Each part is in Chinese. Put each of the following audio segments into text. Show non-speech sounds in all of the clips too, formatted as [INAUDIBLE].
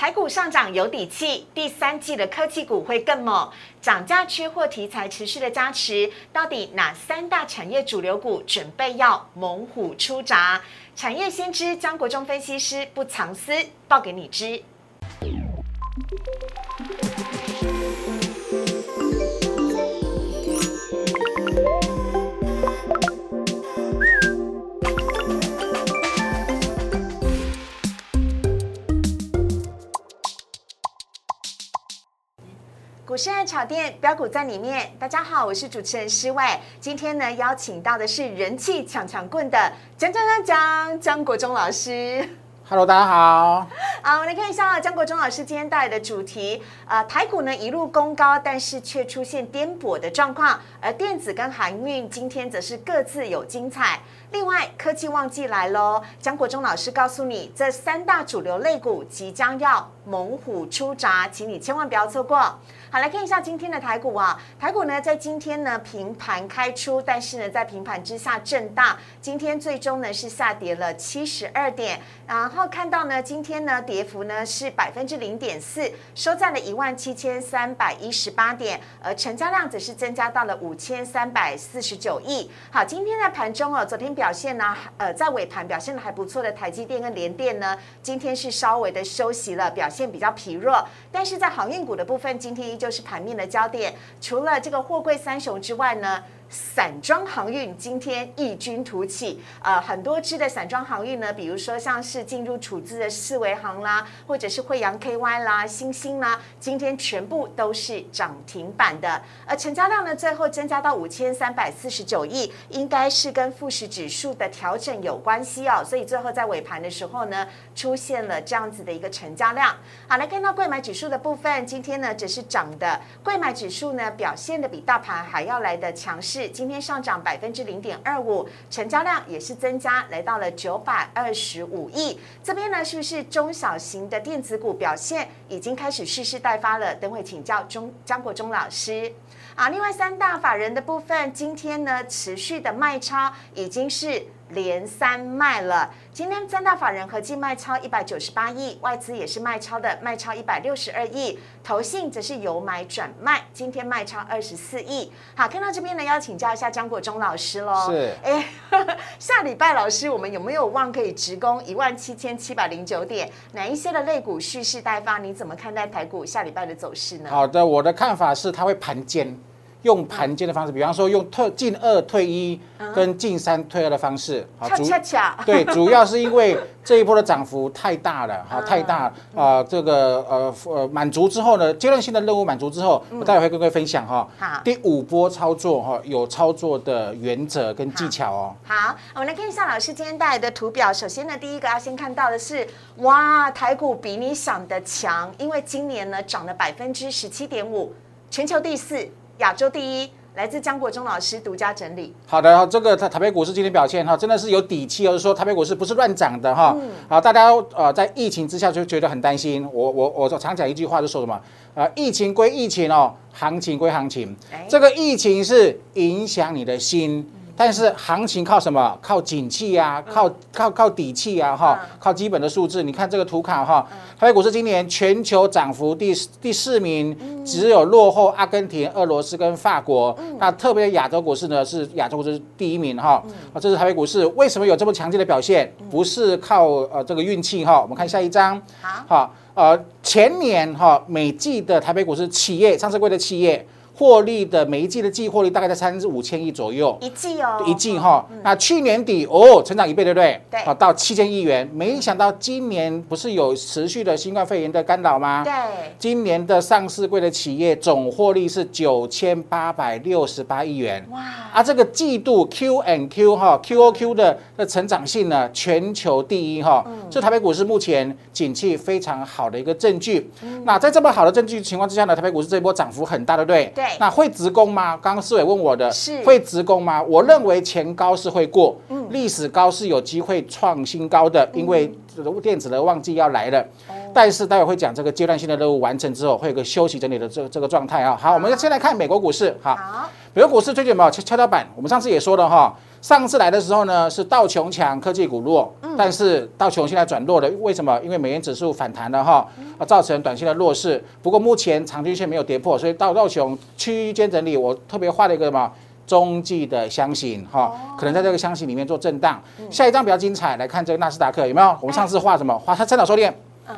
台股上涨有底气，第三季的科技股会更猛，涨价缺货题材持续的加持，到底哪三大产业主流股准备要猛虎出闸？产业先知江国忠分析师不藏私，报给你知。股市爱炒店标股在里面。大家好，我是主持人施外。今天呢，邀请到的是人气抢抢棍的蒋蒋蒋蒋江国忠老师。Hello，大家好。好，我们来看一下江国忠老师今天带来的主题。呃，台股呢一路攻高，但是却出现颠簸的状况，而电子跟航运今天则是各自有精彩。另外，科技旺季来喽，江国忠老师告诉你，这三大主流类股即将要猛虎出闸，请你千万不要错过。好，来看一下今天的台股啊，台股呢在今天呢平盘开出，但是呢在平盘之下震荡，今天最终呢是下跌了七十二点，然后看到呢今天呢跌幅呢是百分之零点四，收在了一万七千三百一十八点，而成交量则是增加到了五五千三百四十九亿。好，今天在盘中哦，昨天表现呢，呃，在尾盘表现的还不错的台积电跟联电呢，今天是稍微的休息了，表现比较疲弱，但是在航运股的部分，今天依旧是盘面的焦点，除了这个货柜三雄之外呢。散装航运今天异军突起，呃，很多支的散装航运呢，比如说像是进入处置的四维航啦，或者是惠阳 KY 啦、星星啦，今天全部都是涨停板的。而成交量呢，最后增加到五千三百四十九亿，应该是跟富时指数的调整有关系哦。所以最后在尾盘的时候呢，出现了这样子的一个成交量。好，来看到贵买指数的部分，今天呢只是涨的，贵买指数呢表现的比大盘还要来的强势。今天上涨百分之零点二五，成交量也是增加，来到了九百二十五亿。这边呢，是不是中小型的电子股表现已经开始蓄势待发了？等会请教中张国忠老师。啊，另外三大法人的部分，今天呢持续的卖超已经是连三卖了。今天三大法人合计卖超一百九十八亿，外资也是卖超的，卖超一百六十二亿，投信则是由买转卖，今天卖超二十四亿。好，看到这边呢，要请教一下张国忠老师喽。是，哎，[LAUGHS] 下礼拜老师，我们有没有望可以直攻一万七千七百零九点？哪一些的类股蓄势待发？你怎么看待台股下礼拜的走势呢？好的，我的看法是它会盘尖，用盘间的方式，比方说用退进二退一跟进三退二的方式，好恰恰恰，[LAUGHS] 对，主要是因为这一波的涨幅太大了，哈，嗯太大啊，这个呃呃满足之后呢，阶段性的任务满足之后，我待会会跟各位分享哈。好，第五波操作哈有操作的原则跟技巧哦。好，我们来看一下老师今天带来的图表。首先呢，第一个要先看到的是，哇，台股比你想的强，因为今年呢涨了百分之十七点五，全球第四，亚洲第一。来自江国忠老师独家整理，好的，这个台台北股市今天表现哈，真的是有底气哦，就是说台北股市不是乱涨的哈。嗯啊，大家呃在疫情之下就觉得很担心。我我我常讲一句话，就说什么啊，疫情归疫情哦，行情归行情哎。这个疫情是影响你的心。但是行情靠什么？靠景气啊，靠靠靠底气啊，哈嗯，靠基本的数字。你看这个图卡哈，台北股市今年全球涨幅第第四名，只有落后阿根廷、俄罗斯跟法国。那特别亚洲股市呢，是亚洲股市第一名哈。啊，这是台北股市为什么有这么强劲的表现？不是靠呃这个运气哈。我们看下一张，好，好，呃，前年哈每季的台北股市企业上市柜的企业获利的每一季的季获利大概在三至五千亿左右。一季哦，一季哈，那去年底哦，成长一倍，对不对？对好，到七千亿元。没想到今年不是有持续的新冠肺炎的干扰吗？对，今年的上市柜的企业总获利是九千八百六十八亿元。哇，啊，这个季度 Q and Q 哈 Q O Q 的的成长性呢，全球第一哈，是台北股市目前景气非常好的一个证据。那在这么好的证据情况之下呢，台北股市这一波涨幅很大，对不对？对那会直攻吗？刚刚思伟问我的，是会直攻吗？我认为前高是会过，历史高是有机会创新高的，因为电子的旺季要来了。但是待会会讲这个阶段性的任务完成之后，会有个休息整理的这这个状态啊。好，我们先来看美国股市。好，好，美国股市最近有没有跷跷跷板？我们上次也说了哈，上次来的时候呢，是道琼强，科技股弱，但是道琼现在转弱了，为什么？因为美元指数反弹了哈，啊，造成短线的弱势。不过目前长均线没有跌破，所以道道琼区间整理，我特别画了一个什么中继的箱型哈，可能在这个箱型里面做震荡。下一张比较精彩，来看这个纳斯达克有没有？我们上次画什么？画它三角收敛，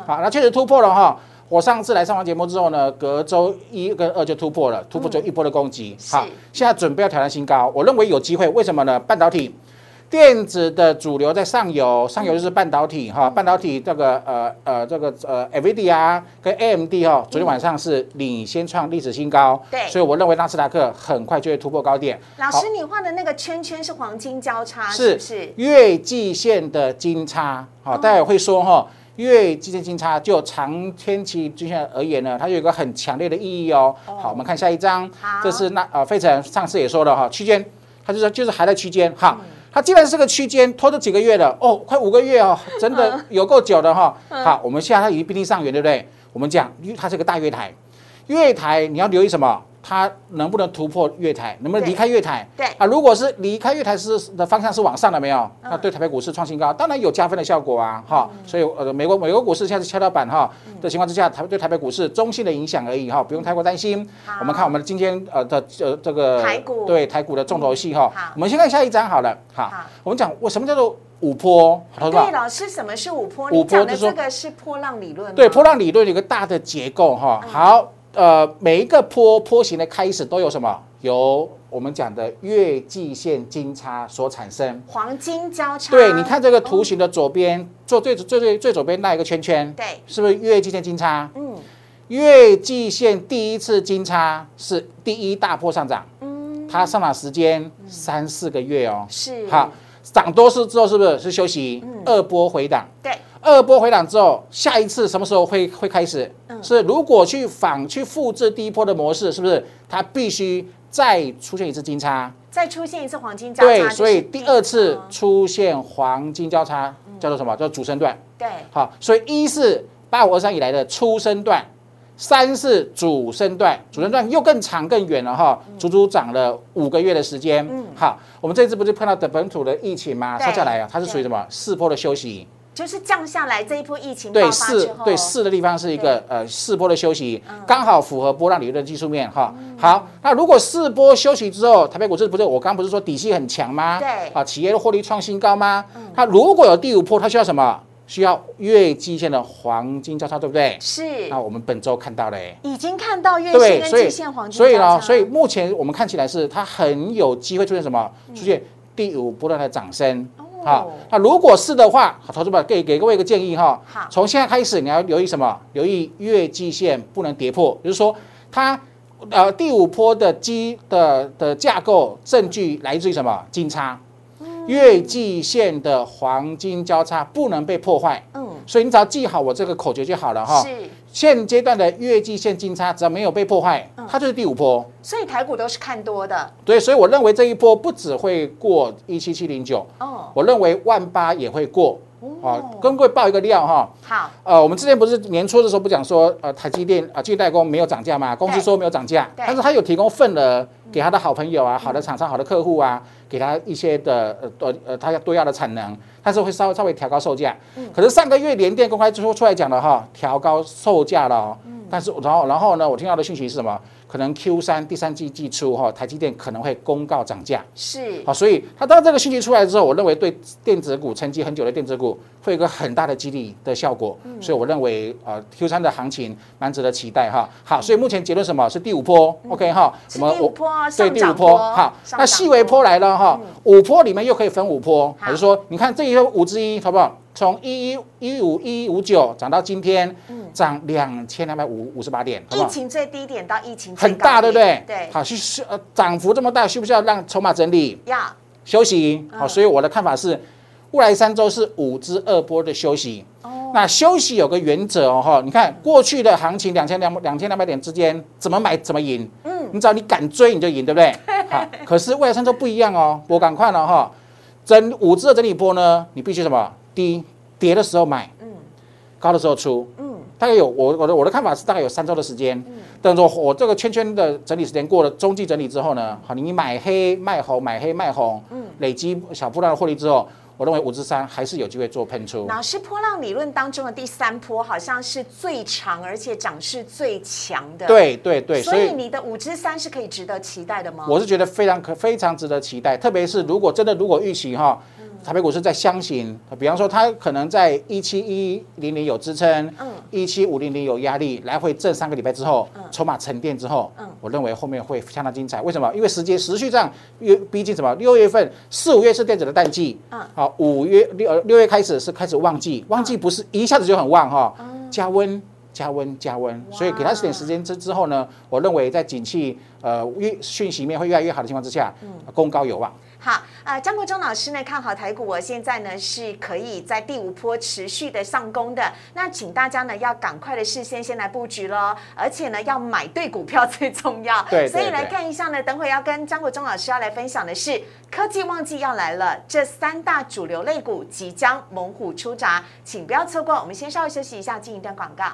好，那确实突破了哈。我上次来上完节目之后呢，隔周一跟二就突破了，突破就一波的攻击。好，现在准备要挑战新高，我认为有机会。为什么呢？半导体、电子的主流在上游，上游就是半导体哈。半导体这个呃呃这个呃 NVIDIA 跟 AMD 哈，昨天晚上是领先创历史新高。对，所以我认为纳斯达克很快就会突破高点。老师，你画的那个圈圈是黄金交叉，是不是月季线的金叉？好，待会会说哈。月季线金叉就长天期均线而言呢，它有一个很强烈的意义哦。好，我们看下一张，这是那呃，费城上次也说了哈，区间，它就说就是还在区间。哈，它既然是个区间，拖了几个月了，哦，快五个月哦，真的有够久的哈。好，我们现在它已经逼近上缘，对不对？我们讲，因为它是个大月台，月台你要留意什么？它能不能突破月台？能不能离开月台？对啊，如果是离开月台是的方向是往上的，没有？那对台北股市创新高，当然有加分的效果啊，哈。所以呃，美国美国股市现在是跷跷板哈的情况之下，台对台北股市中性的影响而已哈，不用太过担心。我们看我们今天呃的呃这个台股对台股的重头戏哈。我们先看下一张好了。好，我们讲我什么叫做五波？对，老师，什么是五波？你讲的这个是波浪理论。对，波浪理论有个大的结构哈。好。呃，每一个坡坡形的开始都有什么？由我们讲的月季线金叉所产生，黄金交叉。对，你看这个图形的左边，做最最最最左边那一个圈圈，对，是不是月季线金叉？嗯，月季线第一次金叉是第一大波上涨，嗯，它上涨时间三四个月哦，是，好，涨多次之后是不是是休息？二波回档，对。二波回档之后，下一次什么时候会会开始？是如果去仿去复制第一波的模式，是不是它必须再出现一次金叉，再出现一次黄金交叉？对，所以第二次出现黄金交叉叫做什么？叫主升段。对，好，所以一是八五二三以来的初升段，三是主升段，主升段又更长更远了哈，足足涨了五个月的时间。嗯，好，我们这次不是碰到的本土的疫情吗？接下来啊，它是属于什么？四波的休息。就是降下来这一波疫情爆发之后，对四的地方是一个呃四波的休息，刚好符合波浪理论的技术面哈。好，那如果四波休息之后，台北股市不是我刚不是说底气很强吗？对，啊，企业的获利创新高吗？它如果有第五波，它需要什么？需要月季线的黄金交叉，对不对？是。那我们本周看到了，已经看到月线跟季线黄金所以呢，所以目前我们看起来是它很有机会出现什么？出现第五波段的涨升。好，那如果是的话，投资者给给各位一个建议哈。好，从现在开始你要留意什么？留意月季线不能跌破，就是说它呃第五波的基的的架构证据来自于什么？金叉，月季线的黄金交叉不能被破坏。嗯，所以你只要记好我这个口诀就好了哈。是。现阶段的月季线金叉只要没有被破坏，它就是第五波。所以台股都是看多的。对，所以我认为这一波不只会过一七七零九，哦，我认为万八也会过。哦，跟各位报一个料哈。好。呃，我们之前不是年初的时候不讲说，呃，台积电啊，具代工没有涨价嘛？公司说没有涨价，但是他有提供份额给他的好朋友啊、好的厂商、好的客户啊，给他一些的呃多呃他要多要的产能。但是会稍微稍微调高售价，可是上个月联电公开出出来讲了哈，调高售价了，但是然后然后呢，我听到的讯息是什么？可能 Q 三第三季季初哈，台积电可能会公告涨价，是。好，所以它当这个讯息出来之后，我认为对电子股沉积很久的电子股会有个很大的激励的效果，所以我认为呃 Q 三的行情蛮值得期待哈。好，所以目前结论什么？是第五波，OK 哈？什么？五波？对，第五波。好，那细微波来了哈，五波里面又可以分五波，还是说你看这一个五之一，好不好？从一一一五一五九涨到今天，涨两千两百五五十八点，疫情最低点到疫情很大，对不对？对，好，需需呃涨幅这么大，需不需要让筹码整理？要休息。好，所以我的看法是，未来三周是五至二波的休息。哦，那休息有个原则哦，哈，你看过去的行情两千两两千两百点之间，怎么买怎么赢。嗯，你只要你敢追，你就赢，对不对？[LAUGHS] 好，可是未来三周不一样哦，我赶快了哈，整五支的整理波呢，你必须什么？低跌的时候买，嗯，高的时候出，嗯，大概有我我的我的看法是大概有三周的时间，嗯，等着我这个圈圈的整理时间过了，中继整理之后呢，好，你买黑卖红，买黑卖红，嗯，累积小波段的获利之后，我认为五至三还是有机会做喷出。老师，波浪理论当中的第三波好像是最长，而且涨势最强的。，对对对，所以你的五之三是可以值得期待的吗？我是觉得非常可非常值得期待，特别是如果真的如果预期哈，台北股市在箱型，比方说它可能在一七一零零有支撑，嗯一七五零零有压力，来回震三个礼拜之后，筹码沉淀之后嗯，我认为后面会相当精彩。为什么？因为时间时序上越逼近什么？六月份、四五月是电子的淡季，嗯好，五月六呃六月开始是开始旺季，旺季不是一下子就很旺哈，加温。加温加温，所以给它点时间之之后呢，我认为在景气呃越讯息面会越来越好的情况之下，攻高有望。好，呃，张国忠老师呢看好台股，我现在呢是可以在第五波持续的上攻的。那请大家呢要赶快的事先先来布局喽，而且呢要买对股票最重要。[LAUGHS] 所以来对看一下呢，等会要跟张国忠老师要来分享的是科技旺季要来了，这三大主流类股即将猛虎出闸，请不要错过。我们先稍微休息一下，进一段广告。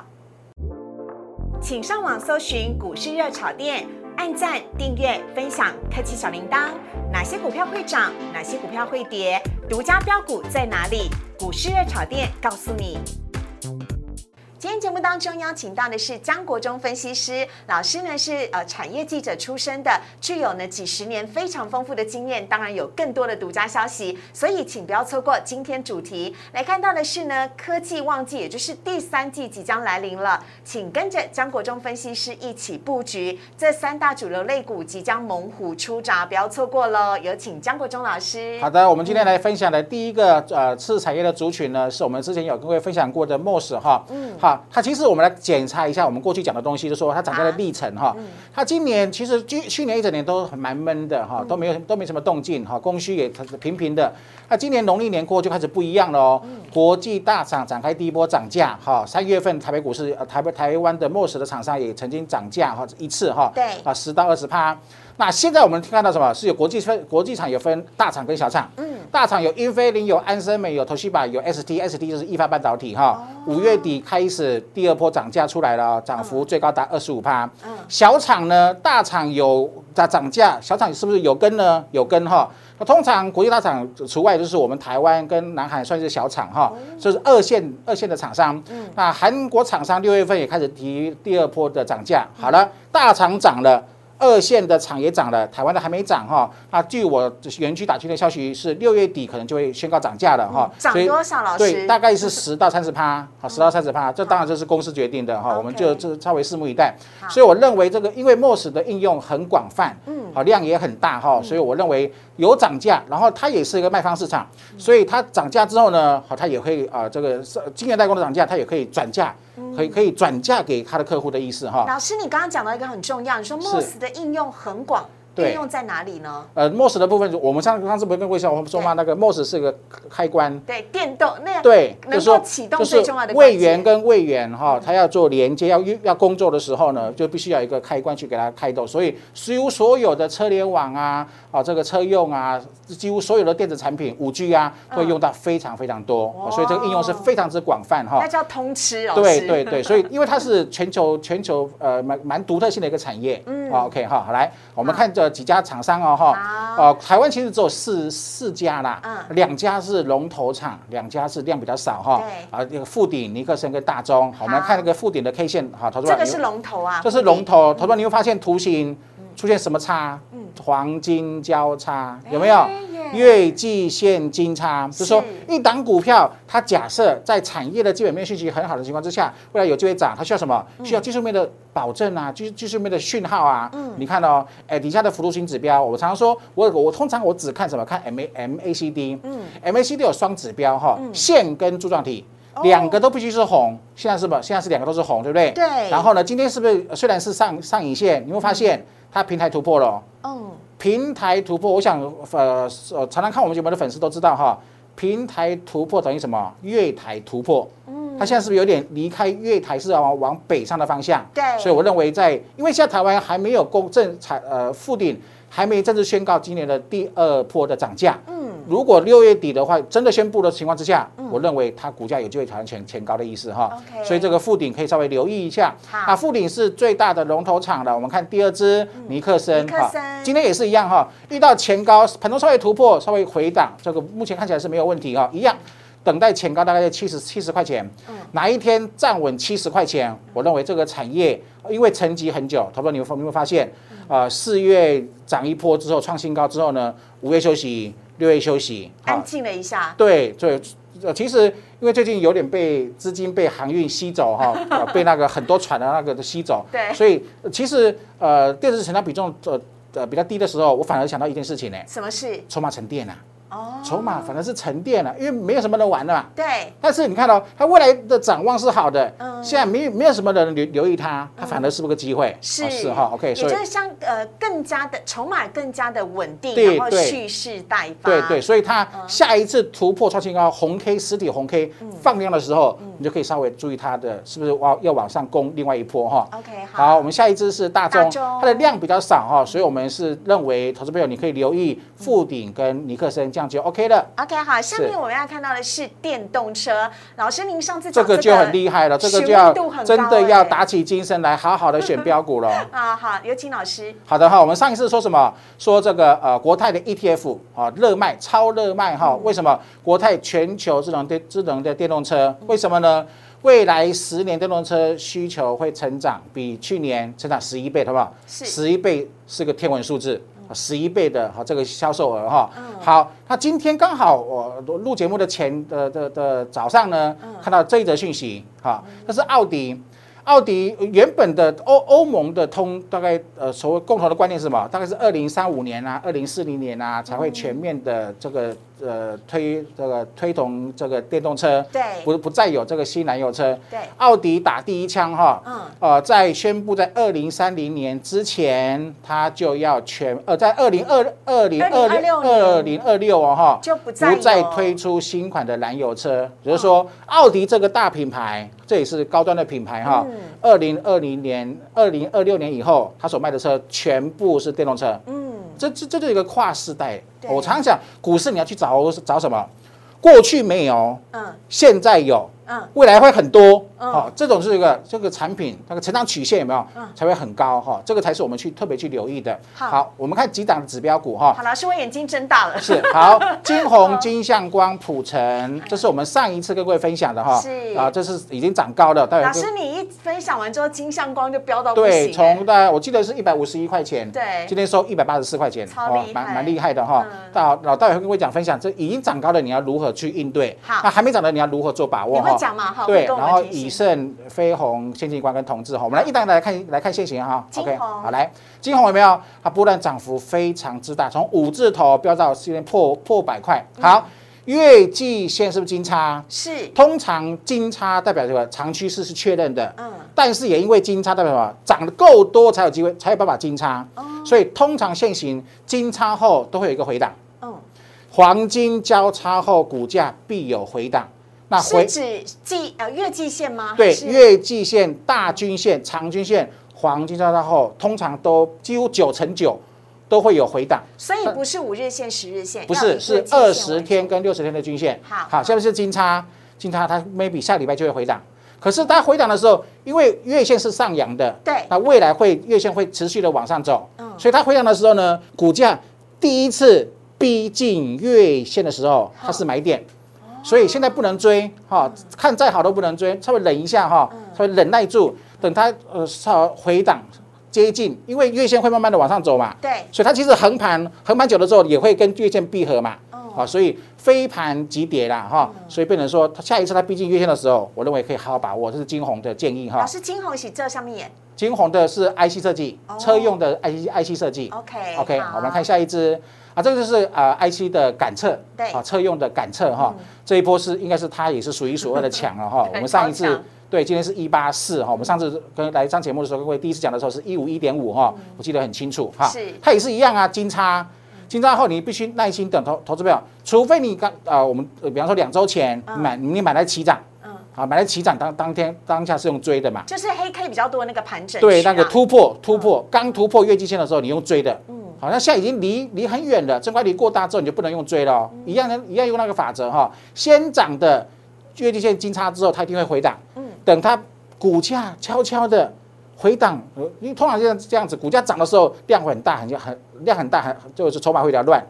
请上网搜寻股市热炒店，按赞、订阅、分享，开启小铃铛。哪些股票会涨？哪些股票会跌？独家标股在哪里？股市热炒店告诉你。今天节目当中邀请到的是江国忠分析师老师呢，是呃产业记者出身的，具有呢几十年非常丰富的经验，当然有更多的独家消息，所以请不要错过今天主题。来看到的是呢科技旺季，也就是第三季即将来临了，请跟着江国忠分析师一起布局这三大主流类股即将猛虎出闸，不要错过喽！有请江国忠老师。好的，我们今天来分享的第一个呃次产业的族群呢，是我们之前有跟各位分享过的 MOS 哈，嗯，好，它其实我们来检查一下我们过去讲的东西，就说它涨价的历程哈，它今年其实去去年一整年都很蛮闷的哈，都没有都没什么动静哈，供需也平平的，那今年农历年过后就开始不一样了哦，国际大厂展开第一波涨价哈，三月份台北股市呃台北台湾的 MOS 的厂商也曾经涨价哈一次哈，对。啊十到二十趴。那现在我们看到什么？是有国际分国际厂有分大厂跟小厂。嗯，大厂有英飞凌、有安森美、有 Toshiba、有 ST，ST 就是易发半导体哈。五、月底开始第二波涨价出来了，涨幅最高达二十五趴。嗯小厂呢，大厂有在涨价，小厂是不是有跟呢？有跟哈。那通常国际大厂除外，就是我们台湾跟南韩算是小厂哈，就是二线二线的厂商。那韩国厂商六月份也开始提第二波的涨价。好了，大厂涨了。二线的厂也涨了，台湾的还没涨哈。那据我园区打听的消息是，六月底可能就会宣告涨价了哈。涨多少？老师？对，大概是十到三十趴，好，十到三十趴，这当然这是公司决定的哈，我们就这稍微拭目以待。所以我认为这个，因为 MOS 的应用很广泛，嗯，好量也很大哈，所以我认为有涨价，然后它也是一个卖方市场，所以它涨价之后呢，好，它也会啊这个是晶圆代工的涨价，它也可以转嫁，可以可以转嫁给它的客户的意思哈。老师，你刚刚讲到一个很重要，你说 MOS 的应用很广，对应用在哪里呢？呃，MOS 的部分，我们上上次不是跟魏小我们说吗？那个 MOS 是个开关，对，电动那样对，能够启动最重要的关位元跟位元哈，它要做连接，要要工作的时候呢，就必须要一个开关去给它开动。所以几乎所有的车联网啊，啊这个车用啊，几乎所有的电子产品，五 G 啊，会用到非常非常多，哦所以这个应用是非常之广泛哈那。叫通吃哦。对对对，[LAUGHS] 所以因为它是全球全球呃蛮蛮独特性的一个产业，嗯嗯，OK 哈，好来，我们看这几家厂商哦哈，好。呃，台湾其实只有四四家啦，嗯。两家是龙头厂，两家是量比较少哈，对。啊，那个富鼎、尼克森跟大中，好，我们来看那个富鼎的 K 线，好，投资这个是龙头啊，这是龙头，投资你会发现图形出现什么叉？黄金交叉有没有？月季现金差，就是说一档股票，它假设在产业的基本面讯息很好的情况之下，未来有机会涨，它需要什么？需要技术面的保证啊，技技术面的讯号啊。你看哦，哎，底下的幅度型指标，我常常说，我我通常我只看什么？看 M A M A C D。嗯，M A C D 有双指标哈，线跟柱状体。两个都必须是红，现在是不？现在是两个都是红，对不对？对然后呢，今天是不是虽然是上上影线，你会发现它平台突破了哦。嗯，平台突破，我想呃呃，常常看我们节目的粉丝都知道哈，平台突破等于什么？月台突破。嗯，它现在是不是有点离开月台，是要往往北上的方向？对所以我认为在，因为现在台湾还没有公正采呃复顶，还没正式宣告今年的第二波的涨价。嗯，如果六月底的话，真的宣布的情况之下，我认为它股价有机会挑战前前高的意思哈。所以这个附顶可以稍微留意一下。好。那附顶是最大的龙头厂了，我们看第二只尼克森。尼克森。今天也是一样哈，遇到前高盘中稍微突破，稍微回档，这个目前看起来是没有问题哈，一样。等待前高大概在七十七十块钱，哪一天站稳七十块钱，我认为这个产业因为沉寂很久，投资者你有没有发现，啊，四月涨一波之后创新高之后呢，五月休息，六月休息，安静了一下，对对，呃，其实因为最近有点被资金被航运吸走哈、[LAUGHS] 呃被那个很多船的那个吸走，对。所以呃其实呃电子成交比重呃呃比较低的时候，我反而想到一件事情呢，什么事？筹码沉淀啊，哦，筹码反而是沉淀了、因为没有什么人玩了嘛。对，但是你看到、它未来的展望是好的，嗯。现在没有没有什么人留留意它，它反而是不是个机会？是。哦是哈，OK，也所以就是相呃更加的筹码更加的稳定，然后蓄势待发，对对，所以它嗯。下一次突破创新高，红 K 实体红 K 放量的时候，嗯。你就可以稍微注意它的是不是往要往上攻另外一波哈。，OK，好，我们下一支是大众，大众它的量比较少哈，所以我们是认为投资朋友你可以留意富鼎跟尼克森，这样就 OK 了。OK，好，下面我们要看到的是电动车。老师，您上次讲这个就很厉害了，这个就要真的要哎打起精神来，好好的选标股了。[LAUGHS] 啊，好，有请老师。好的哈，我们上一次说什么？说这个呃国泰的 ETF 啊热卖超热卖哈，为什么？国泰全球智能电智能的电动车，为什么呢？未来十年电动车需求会成长，比去年成长十一倍，好不好？是十一倍是个天文数字。十一倍的哈，这个销售额哈，好，那今天刚好我录节目的前的的的早上呢，看到这一则讯息，哈，那是奥迪，奥迪原本的欧欧盟的通大概呃所谓共同的观念是什么？大概是二零三五年啊，二零四零年啊才会全面的这个呃推这个推动这个电动车，对不不再有这个新燃油车。对，奥迪打第一枪哈，嗯呃，在宣布在二零三零年之前，它就要全呃在二零二二零二零二零二六哦哈，就不再不再推出新款的燃油车，也就是说，奥迪这个大品牌，这也是高端的品牌哈嗯。二零二零年、二零二六年以后，它所卖的车全部是电动车。嗯，这这这就是一个跨世代。我常常讲，股市你要去找找什么？过去没有，嗯现在有，嗯，未来会很多。嗯哦，这种是一个这个产品那个成长曲线有没有嗯才会很高哈？这个才是我们去特别去留意的。好我们看几档指标股哈。好，老师，我眼睛睁大了。[LAUGHS] 是好，金红、金相光、普成，这是我们上一次跟各位分享的哈。是啊，这是已经涨高了，老师，你一分享完之后，金相光就飙到不对。从大概我记得是一百五十一块钱，对今天收一百八十四块钱，哦超厉害蛮蛮厉害的哈嗯。到老大也会跟我讲分享，这已经涨高了，你要如何去应对？好那还没涨的你要如何做把握你会哈？讲嘛？哈，对，然后们盛、飞鸿、先进光跟同志哈，我们来一档一档来看来看现行哈。OK，好来，金红有没有？它波段涨幅非常之大，从五字头飙到今天破破百块。嗯好，月季线是不是金叉？是，通常金叉代表这个长趋势是确认的，嗯，但是也因为金叉代表什么？涨得够多才有机会，才有办法金叉。哦所以通常现行金叉后都会有一个回档，嗯，黄金交叉后股价必有回档。那回是指季呃月季线吗？对月季线、大均线、长均线、黄金交叉后，通常都几乎九成九都会有回档，所以不是五日线、十日线，不是是二十天跟六十天的均线。好好，下面是金叉，金叉它 maybe 下礼拜就会回档。可是它回档的时候，因为月线是上扬的，对。那未来会月线会持续的往上走，嗯。所以它回档的时候呢，股价第一次逼近月线的时候，它是买点，所以现在不能追哈，看再好都不能追，稍微忍一下哈，稍微忍耐住，等它呃稍回档接近，因为月线会慢慢的往上走嘛，对，所以它其实横盘横盘久了之后也会跟月线闭合嘛，啊，所以飞盘急跌啦哈，所以变成说它下一次它逼近月线的时候，我认为可以好好把握，这是金红的建议哈。老师金红喜这上面演？金红的是 IC 设计，车用的 IC IC 设计。，OK OK，好。我们看下一支啊，这个就是呃 IC 的感测，对啊车用的感测哈，这一波是应该是它也是数一数二的强了哈。[LAUGHS] 我们上一次对今天是一八四哈，我们上次跟来上节目的时候，各位第一次讲的时候是一五一点五哈，我记得很清楚哈是。它也是一样啊，金叉。金叉后，你必须耐心等投投资票，除非你刚呃，我们呃比方说两周前你买你买来起涨，嗯，啊，买来起涨当当天当下是用追的嘛，就是黑 K 比较多那个盘整对，那个突破突破刚突破月季线的时候，你用追的，好像现在已经离离很远了，这块离过大之后你就不能用追了哦，一样的，一样用那个法则哈，先涨的月均线金叉之后，它一定会回档，嗯。等它股价悄悄的回档，呃因为通常这样这样子，股价涨的时候量会很大，很很量很大，很就是筹码会比较乱。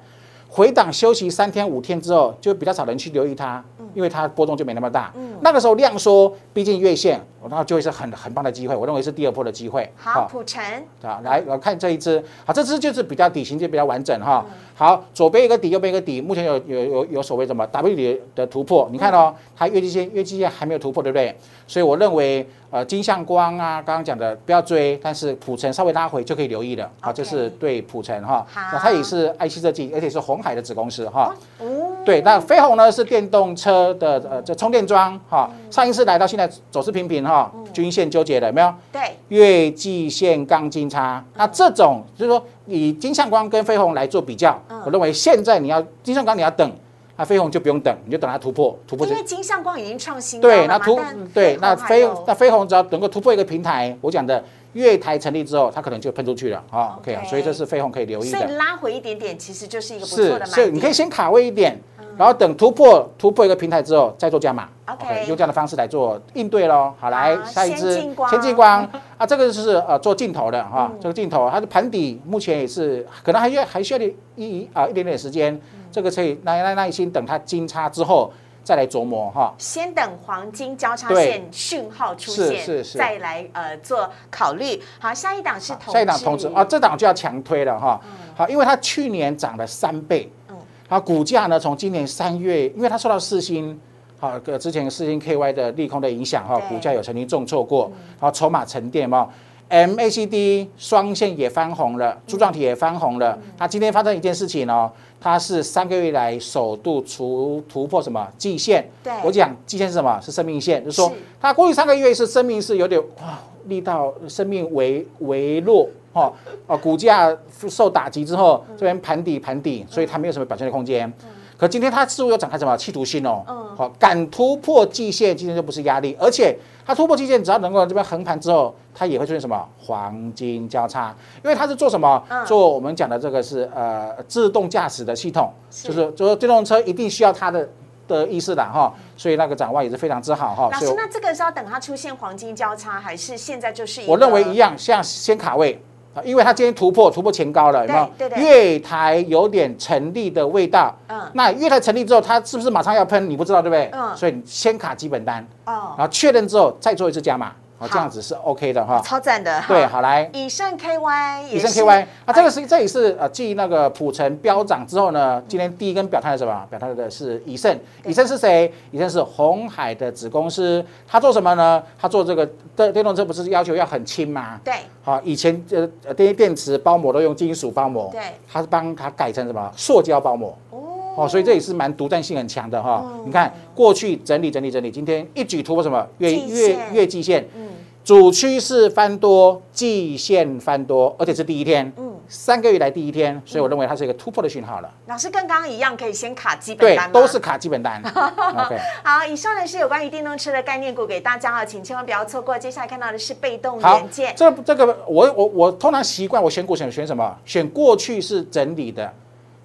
回档休息三天五天之后，就比较少人去留意它，因为它波动就没那么大。那个时候量缩，逼近月线，然后就会是很很棒的机会。我认为是第二波的机会。好，普成，啊，来我看这一只，好，这只就是比较底型就比较完整哈。好，左边一个底，右边一个底，目前有有有有所谓什么 W 底的突破，你看哦，它月季线月季线还没有突破，对不对？所以我认为呃金相光啊，刚刚讲的不要追，但是普成稍微拉回就可以留意了。好，这是对普成哈，那它也是爱希设计，而且是红海的子公司哈。哦，对，那飞鸿呢是电动车的呃这充电桩哈，上一次来到现在走势平平哈，均线纠结了有没有？对，月季线钢筋差，那这种就是说以金相光跟飞鸿来做比较，嗯。我认为现在你要金相光你要等，那飞鸿就不用等，你就等它突破，突破因为金相光已经创新了嘛那突但对那飞那飞鸿只要能够突破一个平台，我讲的月台成立之后，它可能就喷出去了啊。OK 啊，所以这是飞鸿可以留意的。所以拉回一点点，其实就是一个不错的买是是，你可以。先卡位一点，然后等突破突破一个平台之后再做加码。OK 用这样的方式来做应对喽。好，来下一支先进光啊，这个就是呃做镜头的哈嗯，这个镜头它的盘底目前也是可能还需要还需要点一啊一点点时间，嗯这个可以耐耐耐心等它金叉之后再来琢磨哈。先等黄金交叉对线讯号出现，是是是再来呃做考虑。好，下一档是同下一档通知啊，这档就要强推了哈。好，因为它去年涨了三倍，嗯好，股价呢从今年三月，因为它受到四星。好，呃，之前四星 KY 的利空的影响哈，股价有曾经重挫过，然后筹码沉淀嘛，MACD 双线也翻红了，柱状体也翻红了。它今天发生一件事情哦，它是三个月来首度突突破什么季线？对我讲季线是什么？是生命线，就是说它过去三个月是生命是有点哇力道，生命微微弱哦哦，股价受打击之后，这边盘底盘底，所以它没有什么表现的空间。可今天它似乎又展开什么企图心哦，嗯好、敢突破季线，今天就不是压力，而且它突破季线，只要能够这边横盘之后，它也会出现什么黄金交叉，因为它是做什么？嗯做我们讲的这个是呃自动驾驶的系统，就是就是电动车一定需要它的的意思的哈，所以那个展望也是非常之好哈。老师，那这个是要等它出现黄金交叉，还是现在就是？我认为一样，像先卡位。啊因为它今天突破突破前高了，有没有？月台有点成立的味道。嗯那月台成立之后，它是不是马上要喷？你不知道对不对？嗯所以你先卡基本单，哦，然后确认之后再做一次加码，好，好这样子是 OK 的哈。超赞的。对，好来，以盛 KY 以盛 KY 啊，这个哎是这也是呃，继那个普成飙涨之后呢，今天第一根表态的什么？表态的是以盛，以盛是谁？以盛是红海的子公司，他做什么呢？他做这个电电动车不是要求要很轻吗？对好，以前呃呃这些电池包膜都用金属包膜，对他是帮他改成什么？塑胶包膜。哦哦，所以这也是蛮独占性很强的哈。嗯你看过去整理整理整理，今天一举突破什么月季月月季线，嗯主趋势翻多，季线翻多，而且是第一天，嗯，三个月来第一天，所以我认为它是一个突破的讯号了。老师跟刚刚一样，可以先卡基本对单，对都是卡基本单。[LAUGHS] OK，好，以上呢是有关于电动车的概念股给大家啊，请千万不要错过。接下来看到的是被动好元件，，这这个我我我通常习惯我选股选选什么？选过去是整理的。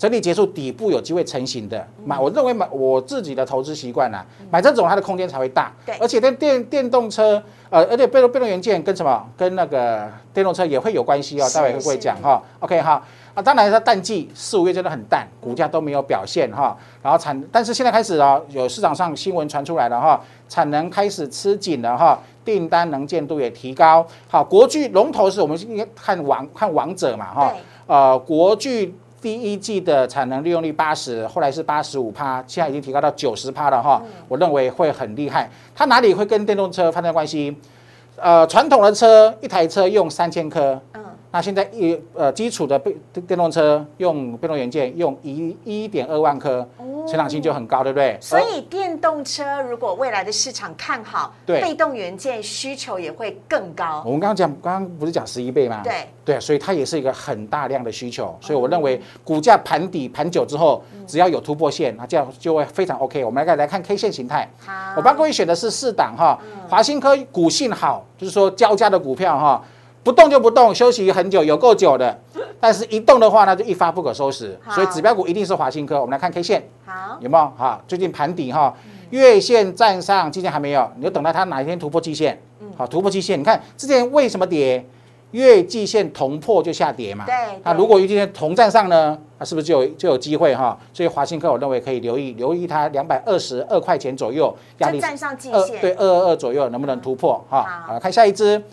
整理结束，底部有机会成型的买，我认为买我自己的投资习惯啦，买这种它的空间才会大。对而且电电电动车，呃，而且被动被动元件跟什么？跟那个电动车也会有关系哦，是待会会不会讲哈？OK 哈。啊，当然它淡季四五月真的很淡，股价都没有表现哈。然后产，但是现在开始啊，有市场上新闻传出来了哈，产能开始吃紧了哈，订单能见度也提高。好，国巨龙头是我们应该看王看王者嘛哈对。呃，国巨第一季的产能利用率八十，后来是八十五趴，现在已经提高到九十趴了哈。我认为会很厉害。它哪里会跟电动车发生关系？呃，传统的车一台车用三千颗，那现在一呃基础的电电动车用被动元件用一一点二万颗，成长性就很高，对不对？所以电动车如果未来的市场看好，对被动元件需求也会更高我。们刚刚讲，刚刚不是讲十一倍吗？对，对，所以它也是一个很大量的需求，所以我认为股价盘底盘久之后，只要有突破线，那这样就会非常 OK。我们来来看 K 线形态，好，我帮各位选的是四档哈，华新科股性好，就是说交加的股票哈，不动就不动，休息很久，有够久的。但是一动的话呢，就一发不可收拾。所以指标股一定是华新科。我们来看 K 线好，有没有？哈，最近盘底哈，月线站上，今天还没有，你就等到它哪一天突破季线。好，突破季线，你看之前为什么跌？月季线同破就下跌嘛。对那如果月季线同站上呢，那是不是就有就有机会哈？所以华新科我认为可以留意留意它两百二十二块钱左右压力就站上季二线，对二二二左右能不能突破哈？好好，看下一支。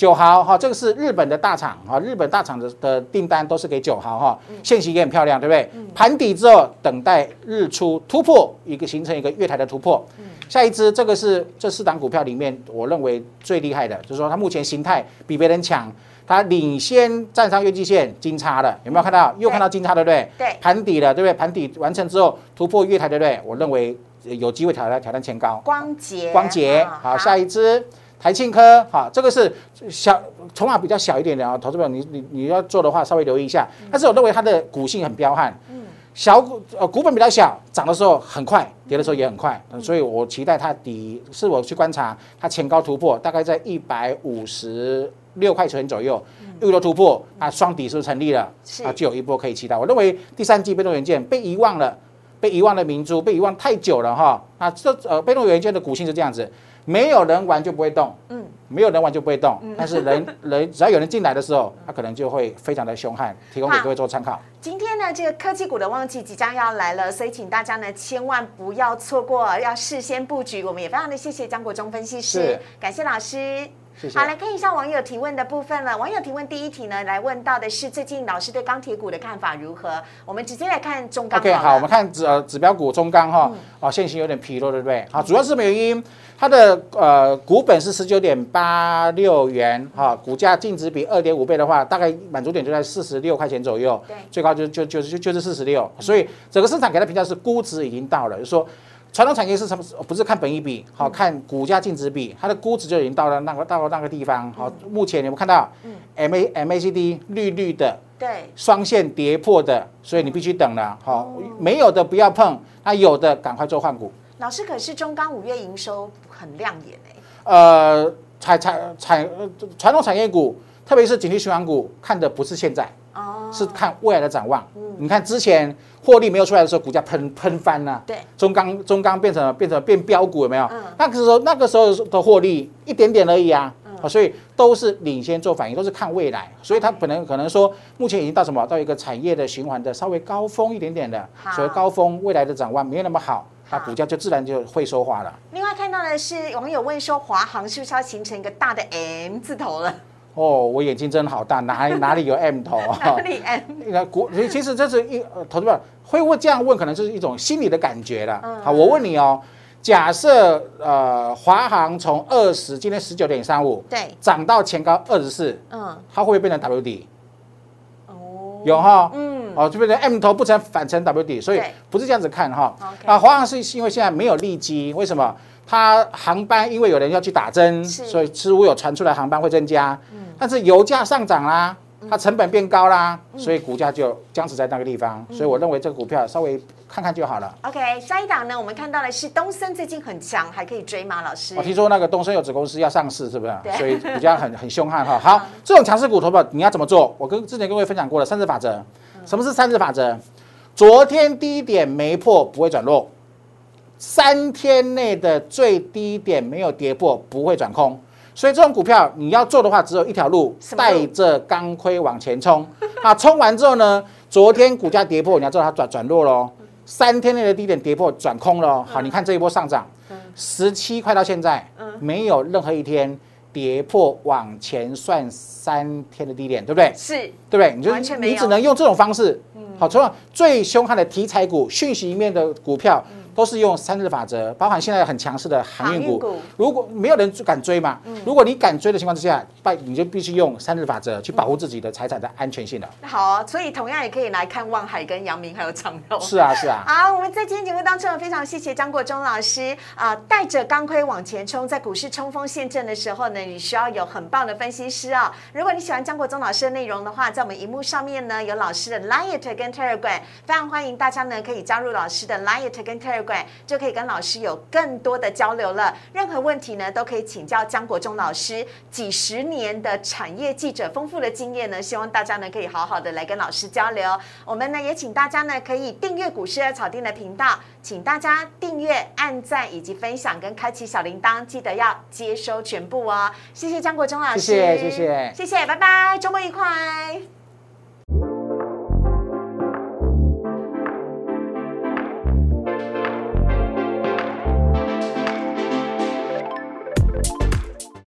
九豪哈，这个是日本的大厂哈，日本大厂的的订单都是给九豪哈，嗯现形也很漂亮，对不对？盘底之后等待日出突破，一个形成一个月台的突破。嗯下一支这个是这四档股票里面我认为最厉害的，就是说它目前形态比别人强，它领先站上月季线金叉了，有没有看到？又看到金叉，对不对？对盘底了，对不对？盘底完成之后突破月台，对不对？我认为呃有机会挑战挑战前高。光洁，光洁，啊好，下一支台庆科，哈，这个是小筹码比较小一点的啊，投资者你你你要做的话稍微留意一下，但是我认为它的股性很彪悍，小股呃股本比较小，涨的时候很快，跌的时候也很快，呃所以我期待它底是我去观察它前高突破，大概在一百五十六块钱左右，遇到突破，啊双底是不是成立了？是啊就有一波可以期待。我认为第三季被动元件被遗忘了。被遗忘的明珠被遗忘太久了哈，那这呃被动元件的股性是这样子，没有人玩就不会动，嗯，没有人玩就不会动，但是人 [LAUGHS] 人只要有人进来的时候，他可能就会非常的凶悍，提供给各位做参考。今天呢，这个科技股的旺季即将要来了，所以请大家呢千万不要错过，要事先布局。我们也非常的谢谢张国忠分析师，感谢老师。谢谢好，来看一下网友提问的部分了。网友提问第一题呢，来问到的是最近老师对钢铁股的看法如何？我们直接来看中钢 OK，好，我们看指呃指标股中钢哈，哦现行有点疲弱，对不对？好，主要是什么原因？它的呃股本是十九点八六元，哈，股价净值比二点五倍的话，大概满足点就在四十六块钱左右，对最高就就就就就是四十六，所以整个市场给它评价是估值已经到了，就是说。传统产业是什么？不是看本益比，好看股价净值比，它的估值就已经到了那个到了那个地方。好，目前你们看到 M A M A C D 绿绿的，对，双线跌破的，所以你必须等了。好，没有的不要碰，那有的赶快做换股。老师可是中钢五月营收很亮眼哎，呃，产产产呃传统产业股，特别是景气循环股，看的不是现在，哦，是看未来的展望。你看之前获利没有出来的时候，股价喷喷翻了。对，中钢中钢变成了变成了变标股有没有？嗯那个时候那个时候的获利一点点而已啊。啊，所以都是领先做反应，都是看未来，所以它可能可能说，目前已经到什么？到一个产业的循环的稍微高峰一点点的，所以高峰，未来的展望没有那么好，它股价就自然就会说话了。另外看到的是网友问说，华航是不是要形成一个大的 M 字头了？哦，我眼睛真好大，哪里 [LAUGHS] 哪里有 M 头啊？哪里 M？那股其实这是一呃，投资者会问这样问，可能就是一种心理的感觉了。嗯好，我问你哦，假设呃华航从二十今天十九点三五对，涨到前高二十四，嗯，它会不会变成 W 底？哦，有哈，嗯，哦，就变成 M 头不成反成 W 底，所以不是这样子看哈。啊，华航是因为现在没有利基，为什么？它航班因为有人要去打针，所以似乎有传出来航班会增加，但是油价上涨啦。它成本变高啦，所以股价就僵持在那个地方，所以我认为这个股票稍微看看就好了。OK，下一档呢，我们看到的是东森最近很强，还可以追吗？老师我？听说那个东森有子公司要上市，是不是对？所以股价很很凶悍哈。[LAUGHS] 好，这种强势股投保你要怎么做？我跟之前跟各位分享过了三日法则。什么是三日法则？昨天低点没破不会转弱，三天内的最低点没有跌破不会转空。所以这种股票你要做的话，只有一条路，带着钢盔往前冲。[LAUGHS] 啊，冲完之后呢，昨天股价跌破，你要知道它转转弱喽。三天内的低点跌破转空了。好，你看这一波上涨，十七块到现在，没有任何一天跌破往前算三天的低点，对不对？是，对不对？你就完全没你只能用这种方式。好，除了最凶悍的题材股、讯息面的股票，都是用三日法则，包含现在很强势的航运股。如果没有人敢追嘛，如果你敢追的情况之下，拜你就必须用三日法则去保护自己的财产的安全性了。好啊，所以同样也可以来看望海、跟阳明还有长荣。是啊，是啊。[LAUGHS] 好，我们在今天节目当中非常谢谢张国忠老师啊、带着钢盔往前冲，在股市冲锋陷阵的时候呢，你需要有很棒的分析师啊、如果你喜欢张国忠老师的内容的话，在我们荧幕上面呢有老师的 Liet 跟 Telegram，非常欢迎大家呢可以加入老师的 Liet 跟 Telegram。二馆，就可以跟老师有更多的交流了。任何问题呢，都可以请教江国忠老师。几十年的产业记者丰富的经验呢，希望大家呢可以好好的来跟老师交流。我们呢也请大家呢可以订阅股市的草定的频道，请大家订阅、按赞以及分享跟开启小铃铛，记得要接收全部哦。谢谢江国忠老师，谢谢谢谢谢谢，拜拜，周末愉快。